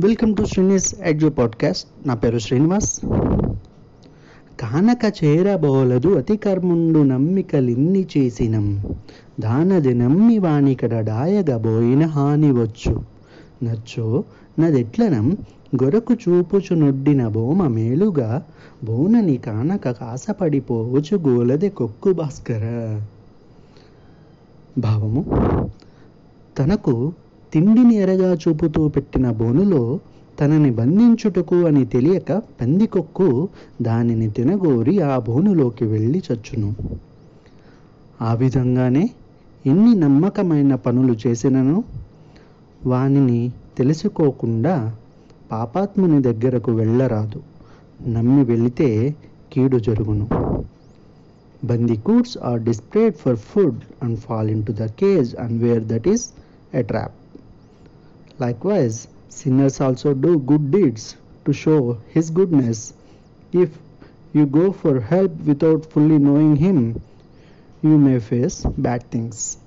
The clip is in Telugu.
Welcome to Srini's audio podcast నా పేరు శ్రీనివాస్. కానక చేరబోలదు అతి కర్ముండు నమ్మికలిన్ని చేసినం. దానది నమ్మి వానికడ డాయగబోయిన హాని వచ్చు. నచ్చో నదెట్లనం గొరకు చూపుచు నొడ్డిన బోమ మేలుగా బోనని కానక కాసపడిపోవచ్చు గోలది కొక్కు భాస్కర. భావము తనకు తిండిని ఎరగా చూపుతూ పెట్టిన బోనులో తనని బంధించుటకు అని తెలియక పందికొక్కు దానిని తినగోరి ఆ బోనులోకి వెళ్ళి చచ్చును. ఆ విధంగానే ఎన్ని నమ్మకమైన పనులు చేసినను? వానిని తెలుసుకోకుండా పాపాత్ముని దగ్గరకు వెళ్ళరాదు. నమ్మి వెళితే కీడు జరుగును. Bandicoots are displayed for food and fall into the cage and where that is a trap. Likewise, sinners also do good deeds to show his goodness. If you go for help without fully knowing him, you may face bad things.